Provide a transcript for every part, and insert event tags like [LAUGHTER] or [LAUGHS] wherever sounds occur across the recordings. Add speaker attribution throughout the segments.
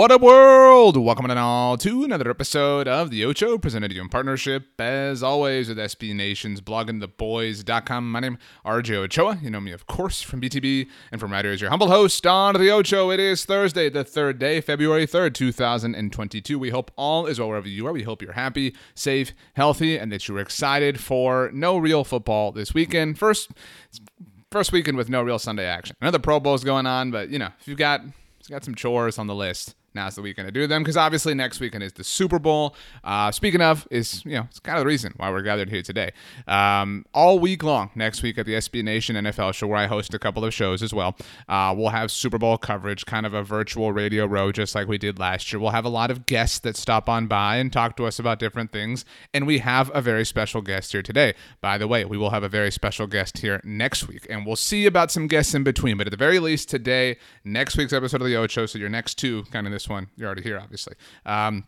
Speaker 1: What up, world? Welcome on all to another episode of The Ocho, presented to you in partnership, as always, with SB Nation's bloggingtheboys.com. My name is RJ Ochoa. You know me, of course, from BTB and from right here as your humble host on The Ocho. It is Thursday, the third day, February 3rd, 2022. We hope all is well wherever you are. We hope you're happy, safe, healthy, and that you're excited for no real football this weekend. First, first weekend with no real Sunday action. Another Pro Bowl is going on, but, you know, if you've got got some chores on the list now's the weekend to do them because obviously next weekend is the Super Bowl. Uh, speaking of, is you know it's kind of the reason why we're gathered here today. Um, all week long next week at the SB Nation NFL show where I host a couple of shows as well. Uh, we'll have Super Bowl coverage, kind of a virtual radio row just like we did last year. We'll have a lot of guests that stop on by and talk to us about different things, and we have a very special guest here today. By the way, we will have a very special guest here next week, and we'll see about some guests in between. But at the very least, today, next week's episode of the Ocho, so your next two, kind of this one, you're already here, obviously. Um,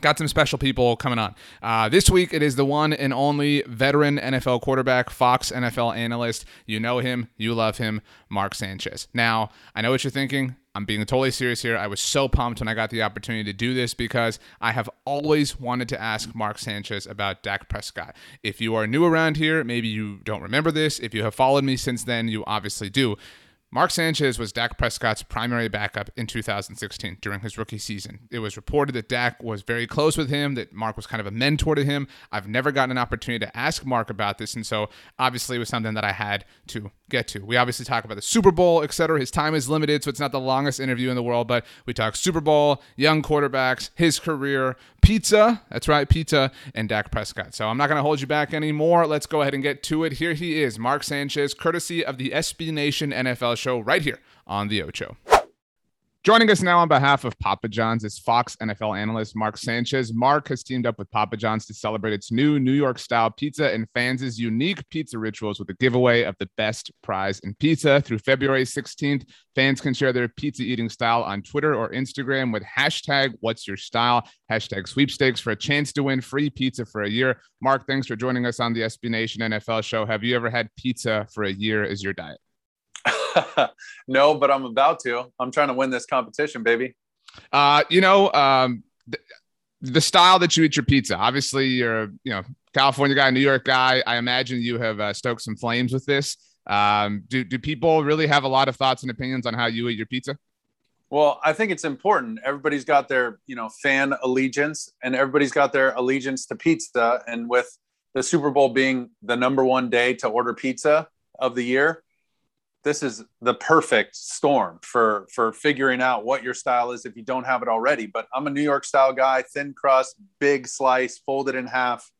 Speaker 1: Got some special people coming on. Uh, this week, it is the one and only veteran NFL quarterback, Fox NFL analyst. You know him, you love him, Mark Sanchez. Now, I know what you're thinking. I'm being totally serious here. I was so pumped when I got the opportunity to do this because I have always wanted to ask Mark Sanchez about Dak Prescott. If you are new around here, maybe you don't remember this. If you have followed me since then, you obviously do. Mark Sanchez was Dak Prescott's primary backup in 2016 during his rookie season. It was reported that Dak was very close with him, that Mark was kind of a mentor to him. I've never gotten an opportunity to ask Mark about this, and so obviously it was something that I had to get to. We obviously talk about the Super Bowl, etc. His time is limited, so it's not the longest interview in the world, but we talk Super Bowl, young quarterbacks, his career, pizza. That's right, pizza, and Dak Prescott. So I'm not going to hold you back anymore. Let's go ahead and get to it. Here he is, Mark Sanchez, courtesy of the SB Nation NFL show right here on the Ocho. Joining us now on behalf of Papa John's is Fox NFL analyst Mark Sanchez. Mark has teamed up with Papa John's to celebrate its new New York style pizza and fans' unique pizza rituals with a giveaway of the best prize in pizza. Through February 16th, fans can share their pizza eating style on Twitter or Instagram with hashtag what's your style, hashtag sweepstakes for a chance to win free pizza for a year. Mark, thanks for joining us on the SB Nation NFL show. Have you ever had pizza for a year as your diet? [LAUGHS]
Speaker 2: no, but I'm about to. I'm trying to win this competition, baby.
Speaker 1: Uh, you know, um, the, the style that you eat your pizza. Obviously, you're a you know California guy, New York guy. I imagine you have uh, stoked some flames with this. Um, do do people really have a lot of thoughts and opinions on how you eat your pizza?
Speaker 2: Well, I think it's important. Everybody's got their you know fan allegiance, and everybody's got their allegiance to pizza. And with the Super Bowl being the number one day to order pizza of the year, this is the perfect storm for for figuring out what your style is if you don't have it already. But I'm a New York style guy, thin crust, big slice, fold it in half,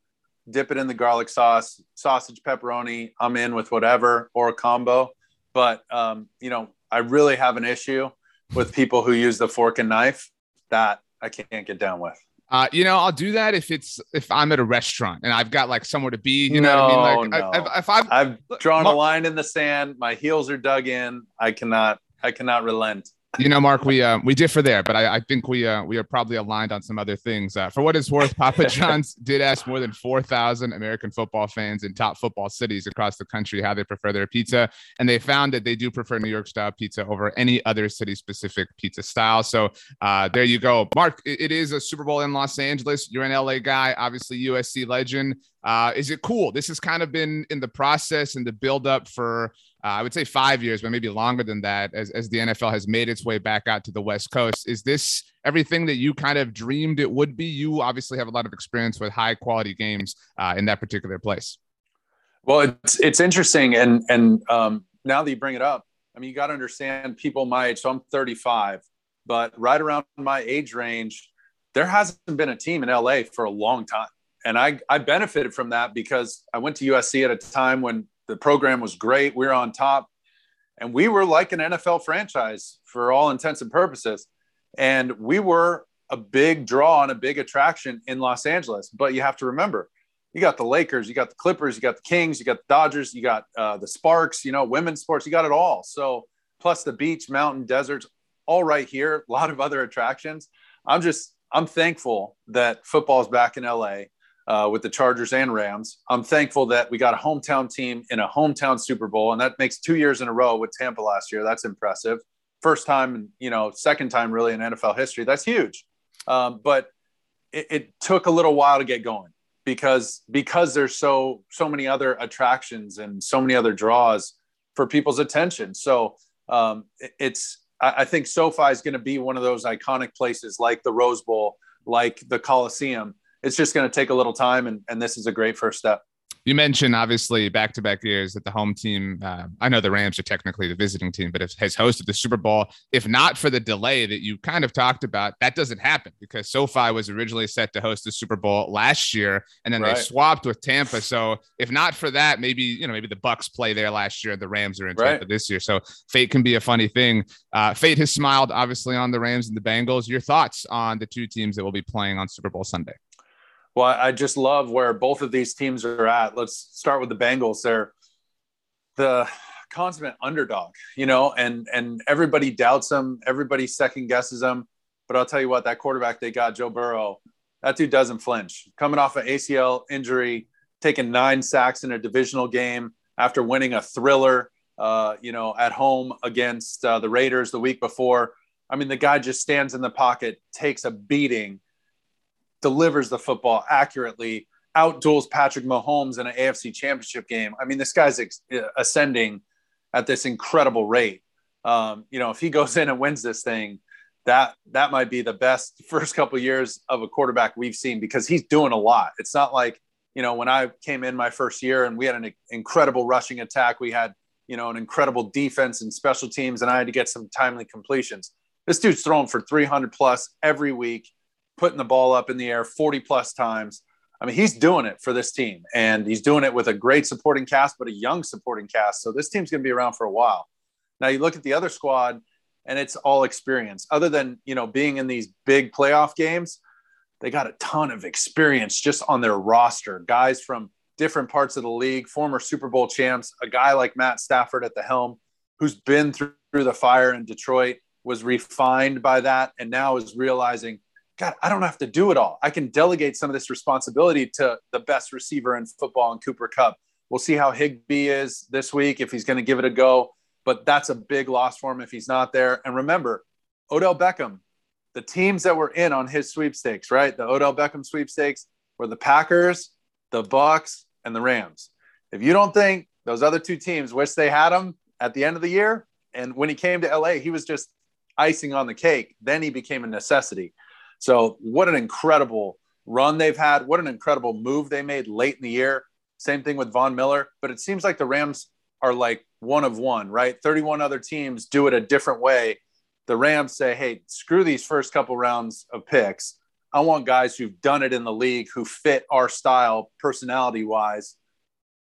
Speaker 2: dip it in the garlic sauce, sausage, pepperoni. I'm in with whatever or a combo. But um, you know, I really have an issue with people who use the fork and knife that I can't get down with.
Speaker 1: Uh, you know, I'll do that if it's if I'm at a restaurant and I've got like somewhere to be. You know no, what I mean? Like,
Speaker 2: no. I, if I've, I've drawn a line in the sand, my heels are dug in. I cannot, I cannot relent
Speaker 1: you know, Mark, we uh, we differ there, but I, I think we uh, we are probably aligned on some other things. Uh, for what it's worth, Papa [LAUGHS] John's did ask more than four thousand American football fans in top football cities across the country how they prefer their pizza, and they found that they do prefer New York style pizza over any other city specific pizza style. So uh, there you go, Mark. It, it is a Super Bowl in Los Angeles. You're an LA guy, obviously USC legend. Uh, is it cool? This has kind of been in the process and the build up for uh, I would say five years, but maybe longer than that, as, as the NFL has made its way back out to the West Coast. Is this everything that you kind of dreamed it would be? You obviously have a lot of experience with high quality games uh, in that particular place.
Speaker 2: Well, it's it's interesting, and and um, now that you bring it up, I mean, you got to understand people my age. So I'm 35, but right around my age range, there hasn't been a team in LA for a long time, and I I benefited from that because I went to USC at a time when the program was great. We were on top, and we were like an NFL franchise for all intents and purposes. And we were a big draw and a big attraction in Los Angeles. But you have to remember, you got the Lakers, you got the Clippers, you got the Kings, you got the Dodgers, you got uh, the Sparks, you know, women's sports, you got it all. So plus the beach, mountain, deserts, all right here. A lot of other attractions. I'm just I'm thankful that football is back in LA uh, with the Chargers and Rams. I'm thankful that we got a hometown team in a hometown Super Bowl, and that makes two years in a row with Tampa last year. That's impressive. first time, you know, second time really in NFL history. That's huge. Um, but it, it took a little while to get going because because there's so so many other attractions and so many other draws for people's attention. So um, it, it's I, I think SoFi is going to be one of those iconic places like the Rose Bowl, like the Coliseum. It's just going to take a little time, and, and this is a great first step
Speaker 1: you mentioned obviously back to back years that the home team, uh, I know the Rams are technically the visiting team, but has hosted the Super Bowl. If not for the delay that you kind of talked about, that doesn't happen because SoFi was originally set to host the Super Bowl last year and then right. they swapped with Tampa. So if not for that, maybe, you know, maybe the Bucs play there last year, and the Rams are in Tampa right. this year. So fate can be a funny thing. Uh, fate has smiled obviously on the Rams and the Bengals. Your thoughts on the two teams that will be playing on Super Bowl Sunday?
Speaker 2: Well, I just love where both of these teams are at. Let's start with the Bengals. They're the consummate underdog, you know, and and everybody doubts them, everybody second guesses them. But I'll tell you what, that quarterback they got, Joe Burrow, that dude doesn't flinch. Coming off an ACL injury, taking nine sacks in a divisional game after winning a thriller, uh, you know, at home against uh, the Raiders the week before. I mean, the guy just stands in the pocket, takes a beating delivers the football accurately, outduels Patrick Mahomes in an AFC championship game. I mean, this guy's ex- ascending at this incredible rate. Um, you know, if he goes [LAUGHS] in and wins this thing, that that might be the best [LAUGHS] first couple of years of a quarterback we've seen because he's doing a lot. It's not like you know when I came in my first year and we had an incredible rushing attack, we had you know an incredible defense and special teams, and I had to get some timely completions. This dude's throwing for 300 plus every week putting the ball up in the air 40 plus times. I mean, he's doing it for this team, and he's doing it with a great supporting cast, but a young supporting cast. So this team's going to be around for a while. Now you look at the other squad, and it's all experience. Other than you know being in these big playoff games, they got a ton of experience just on their roster. Guys from different parts of the league, former Super Bowl champs, a guy like Matt Stafford at the helm, who's been through the fire in Detroit, was refined by that, and now is realizing God, I don't have to do it all. I can delegate some of this responsibility to the best receiver in football and Cooper Kupp. We'll see how Higbee is this week if he's going to give it a go. But that's a big loss for him if he's not there. And remember, Odell Beckham, the teams that were in on his sweepstakes, right? The Odell Beckham sweepstakes were the Packers, the Bucs, and the Rams. If you don't think those other two teams wish they had him at the end of the year, and when he came to LA, he was just icing on the cake. Then he became a necessity. So, what an incredible run they've had. What an incredible move they made late in the year. Same thing with Von Miller. But it seems like the Rams are like one of one, right? 31 other teams do it a different way. The Rams say, hey, screw these first couple rounds of picks. I want guys who've done it in the league, who fit our style personality wise,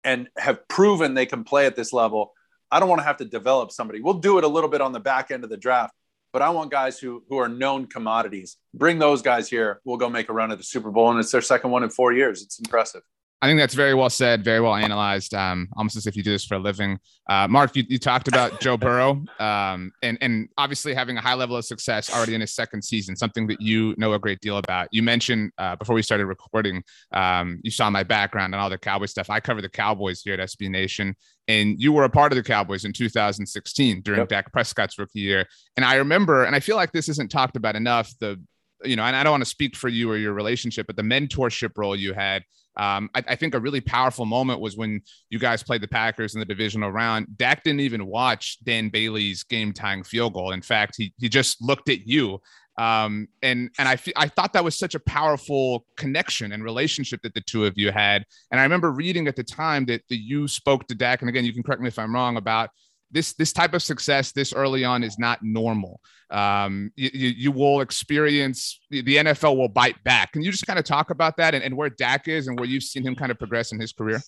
Speaker 2: and have proven they can play at this level. I don't want to have to develop somebody. We'll do it a little bit on the back end of the draft, but I want guys who who are known commodities. Bring those guys here. We'll go make a run at the Super Bowl, and it's their second one in four years. It's impressive.
Speaker 1: I think that's very well said, very well analyzed. Um, almost as if you do this for a living. Uh, Mark, you, you, talked about Joe Burrow, [LAUGHS] um, and and obviously having a high level of success already in his second season, something that you know a great deal about. You mentioned uh, before we started recording, um, you saw my background and all the Cowboy stuff. I cover the Cowboys here at SB Nation, and you were a part of the Cowboys in 2016 during yep. Dak Prescott's rookie year. And I remember, and I feel like this isn't talked about enough. The you know, and I don't want to speak for you or your relationship, but the mentorship role you had um, I, I, think a really powerful moment was when you guys played the Packers in the divisional round. Dak didn't even watch Dan Bailey's game tying field goal. In fact, he he just looked at you. Um, and and I I thought that was such a powerful connection and relationship that the two of you had. And I remember reading at the time that, that you spoke to Dak, and again, you can correct me if I'm wrong about this this type of success this early on is not normal. Um, you, you, will experience the, the, NFL will bite back. Can you just kind of talk about that and, and where Dak is and where you've seen him kind of progress in his career?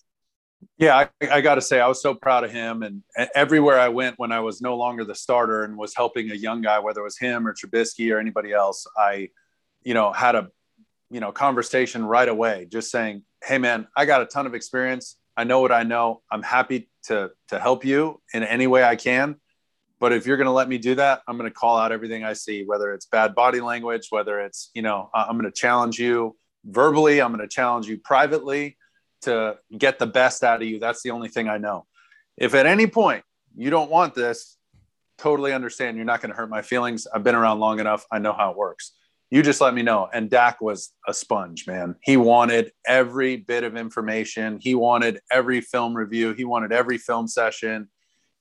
Speaker 2: Yeah, I, I got to say, I was so proud of him. And everywhere I went when I was no longer the starter and was helping a young guy, whether it was him or Trubisky or anybody else, I, you know, had a, you know, conversation right away, just saying, "Hey, man, I got a ton of experience. I know what I know. I'm happy to to help you in any way I can. But if you're going to let me do that, I'm going to call out everything I see, whether it's bad body language, whether it's you know I'm going to challenge you verbally, I'm going to challenge you privately to get the best out of you. That's the only thing I know. If at any point you don't want this, totally understand. You're not going to hurt my feelings. I've been around long enough. I know how it works. You just let me know. And Dak was a sponge, man. He wanted every bit of information. He wanted every film review. He wanted every film session.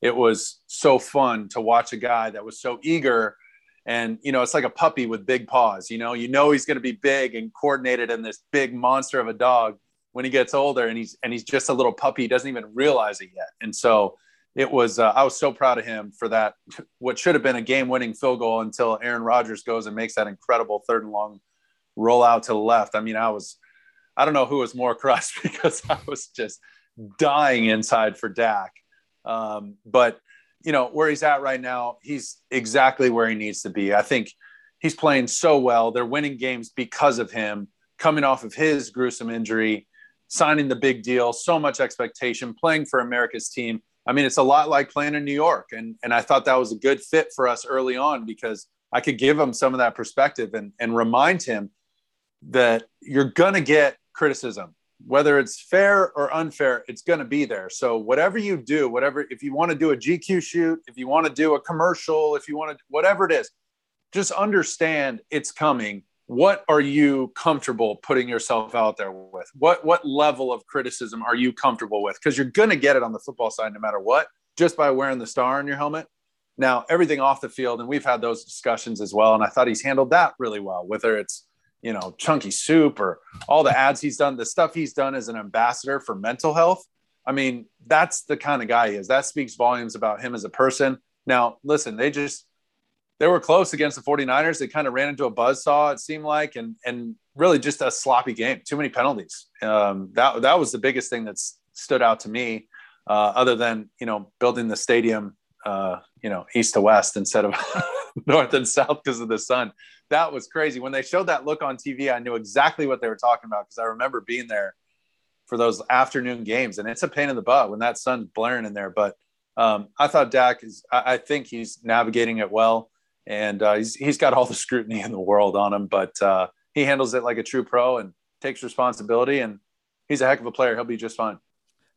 Speaker 2: It was so fun to watch a guy that was so eager. And, you know, it's like a puppy with big paws. You know, you know he's going to be big and coordinated and this big monster of a dog when he gets older and he's and he's just a little puppy. He doesn't even realize it yet. And so it was uh, I was so proud of him for that what should have been a game-winning field goal until Aaron Rodgers goes and makes that incredible third and long roll out to the left. I mean, I was I don't know who was more [LAUGHS] crushed because I was just dying inside for Dak. Um, but you know where he's at right now, he's exactly where he needs to be. I think he's playing so well. They're winning games because of him, coming off of his gruesome injury, signing the big deal, so much expectation, playing for America's team I mean, it's a lot like playing in New York. And, and I thought that was a good fit for us early on because I could give him some of that perspective and, and remind him that you're going to get criticism, whether it's fair or unfair, it's going to be there. So, whatever you do, whatever, if you want to do a GQ shoot, if you want to do a commercial, if you want to, whatever it is, just understand it's coming what are you comfortable putting yourself out there with? What what level of criticism are you comfortable with? Because you're going to get it on the football side no matter what, just by wearing the star on your helmet. Now, everything off the field, and we've had those discussions as well, and I thought he's handled that really well. Whether it's you know chunky soup or all the ads he's done, the stuff he's done as an ambassador for mental health. I mean, that's the kind of guy he is. That speaks volumes about him as a person. Now, listen, they just they were close against the 49ers. They kind of ran into a buzz saw, it seemed like, and and really just a sloppy game. Too many penalties. Um, that that was the biggest thing that stood out to me, uh, other than you know building the stadium, uh, you know, east to west instead of [LAUGHS] north and south because of the sun. That was crazy. When they showed that look on TV, I knew exactly what they were talking about because I remember being there for those afternoon games, and it's a pain in the butt when that sun's blaring in there. But um, I thought Dak is. I, I think he's navigating it well and uh, he's he's got all the scrutiny in the world on him, but uh, he handles it like a true pro and takes responsibility. And he's a heck of a player. He'll be just fine.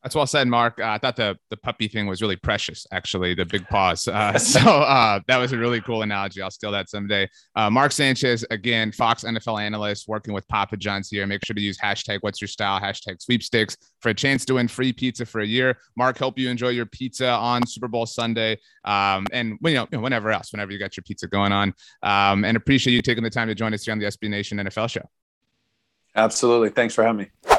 Speaker 1: That's well said, Mark. Uh, I thought the the puppy thing was really precious, actually, the big paws. Uh, [LAUGHS] so uh, that was a really cool analogy. I'll steal that someday. Uh, Mark Sanchez, again, Fox NFL analyst, working with Papa John's here. Make sure to use hashtag What's Your Style, hashtag Sweepstakes for a chance to win free pizza for a year. Mark, help you enjoy your pizza on Super Bowl Sunday, um, and you know, whenever else, whenever you got your pizza going on. Um, and appreciate you taking the time to join us here on the SB Nation NFL show.
Speaker 2: Absolutely. Thanks for having me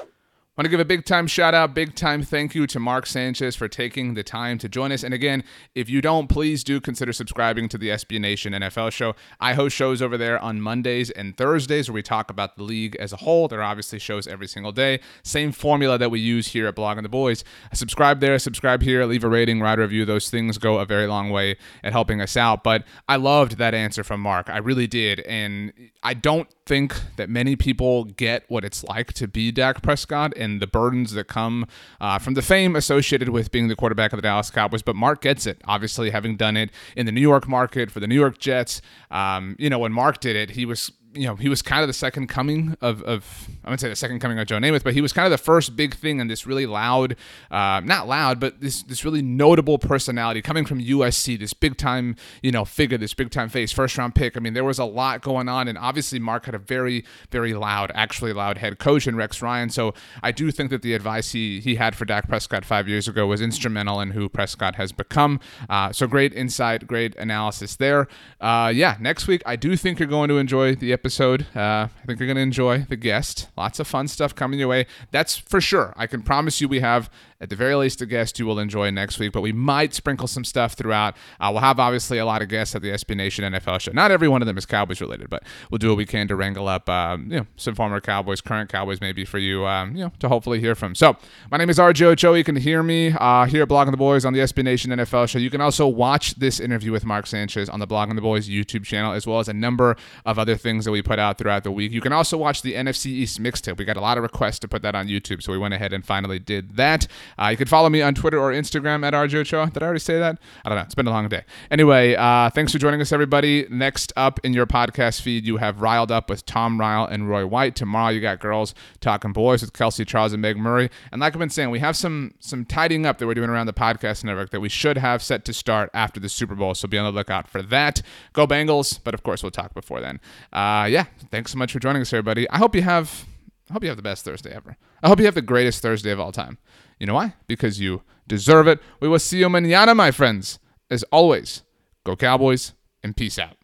Speaker 1: want to give a big time shout out, big time thank you to Mark Sanchez for taking the time to join us. And again, if you don't, please do consider subscribing to the SB Nation NFL show. I host shows over there on Mondays and Thursdays where we talk about the league as a whole. There are obviously shows every single day. Same formula that we use here at Blogging the Boys. Subscribe there, subscribe here, leave a rating, write a review. Those things go a very long way at helping us out. But I loved that answer from Mark. I really did. And I don't think that many people get what it's like to be Dak Prescott and the burdens that come uh, from the fame associated with being the quarterback of the Dallas Cowboys. But Mark gets it, obviously, having done it in the New York market for the New York Jets. Um, you know, when Mark did it, he was you know, he was kind of the second coming of, of I wouldn't say the second coming of Joe Namath, but he was kind of the first big thing in this really loud, uh, not loud, but this this really notable personality coming from USC, this big time, you know, figure, this big time face, first round pick. I mean, there was a lot going on, and obviously Mark had a very, very loud, actually loud head coach in Rex Ryan. So I do think that the advice he he had for Dak Prescott five years ago was instrumental in who Prescott has become. Uh, so great insight, great analysis there. Uh, yeah, next week I do think you're going to enjoy the episode episode. Uh, I think you're going to enjoy the guest. Lots of fun stuff coming your way. That's for sure. I can promise you we have at the very least a guest you will enjoy next week, but we might sprinkle some stuff throughout. Uh, we'll have obviously a lot of guests at the SB Nation NFL show. Not every one of them is Cowboys related, but we'll do what we can to wrangle up um, you know some former Cowboys, current Cowboys maybe for you um, you know to hopefully hear from. So my name is RJ Ochoa. You can hear me uh, here at Blogging the Boys on the SB Nation NFL show. You can also watch this interview with Mark Sanchez on the Blogging the Boys YouTube channel as well as a number of other things that we put out throughout the week. You can also watch the NFC East mixtape. We got a lot of requests to put that on YouTube, so we went ahead and finally did that. Uh, you can follow me on Twitter or Instagram at RJ. Did I already say that? I don't know. It's been a long day. Anyway, uh, thanks for joining us, everybody. Next up in your podcast feed, you have Riled Up with Tom Ryle and Roy White. Tomorrow, you got Girls Talking Boys with Kelsey Charles and Meg Murray. And like I've been saying, we have some some tidying up that we're doing around the podcast network that we should have set to start after the Super Bowl. So be on the lookout for that. Go Bengals! But of course, we'll talk before then. Uh, yeah, thanks so much for joining us, everybody. I hope you have. I hope you have the best Thursday ever. I hope you have the greatest Thursday of all time. You know why? Because you deserve it. We will see you mañana, my friends. As always, go Cowboys and peace out.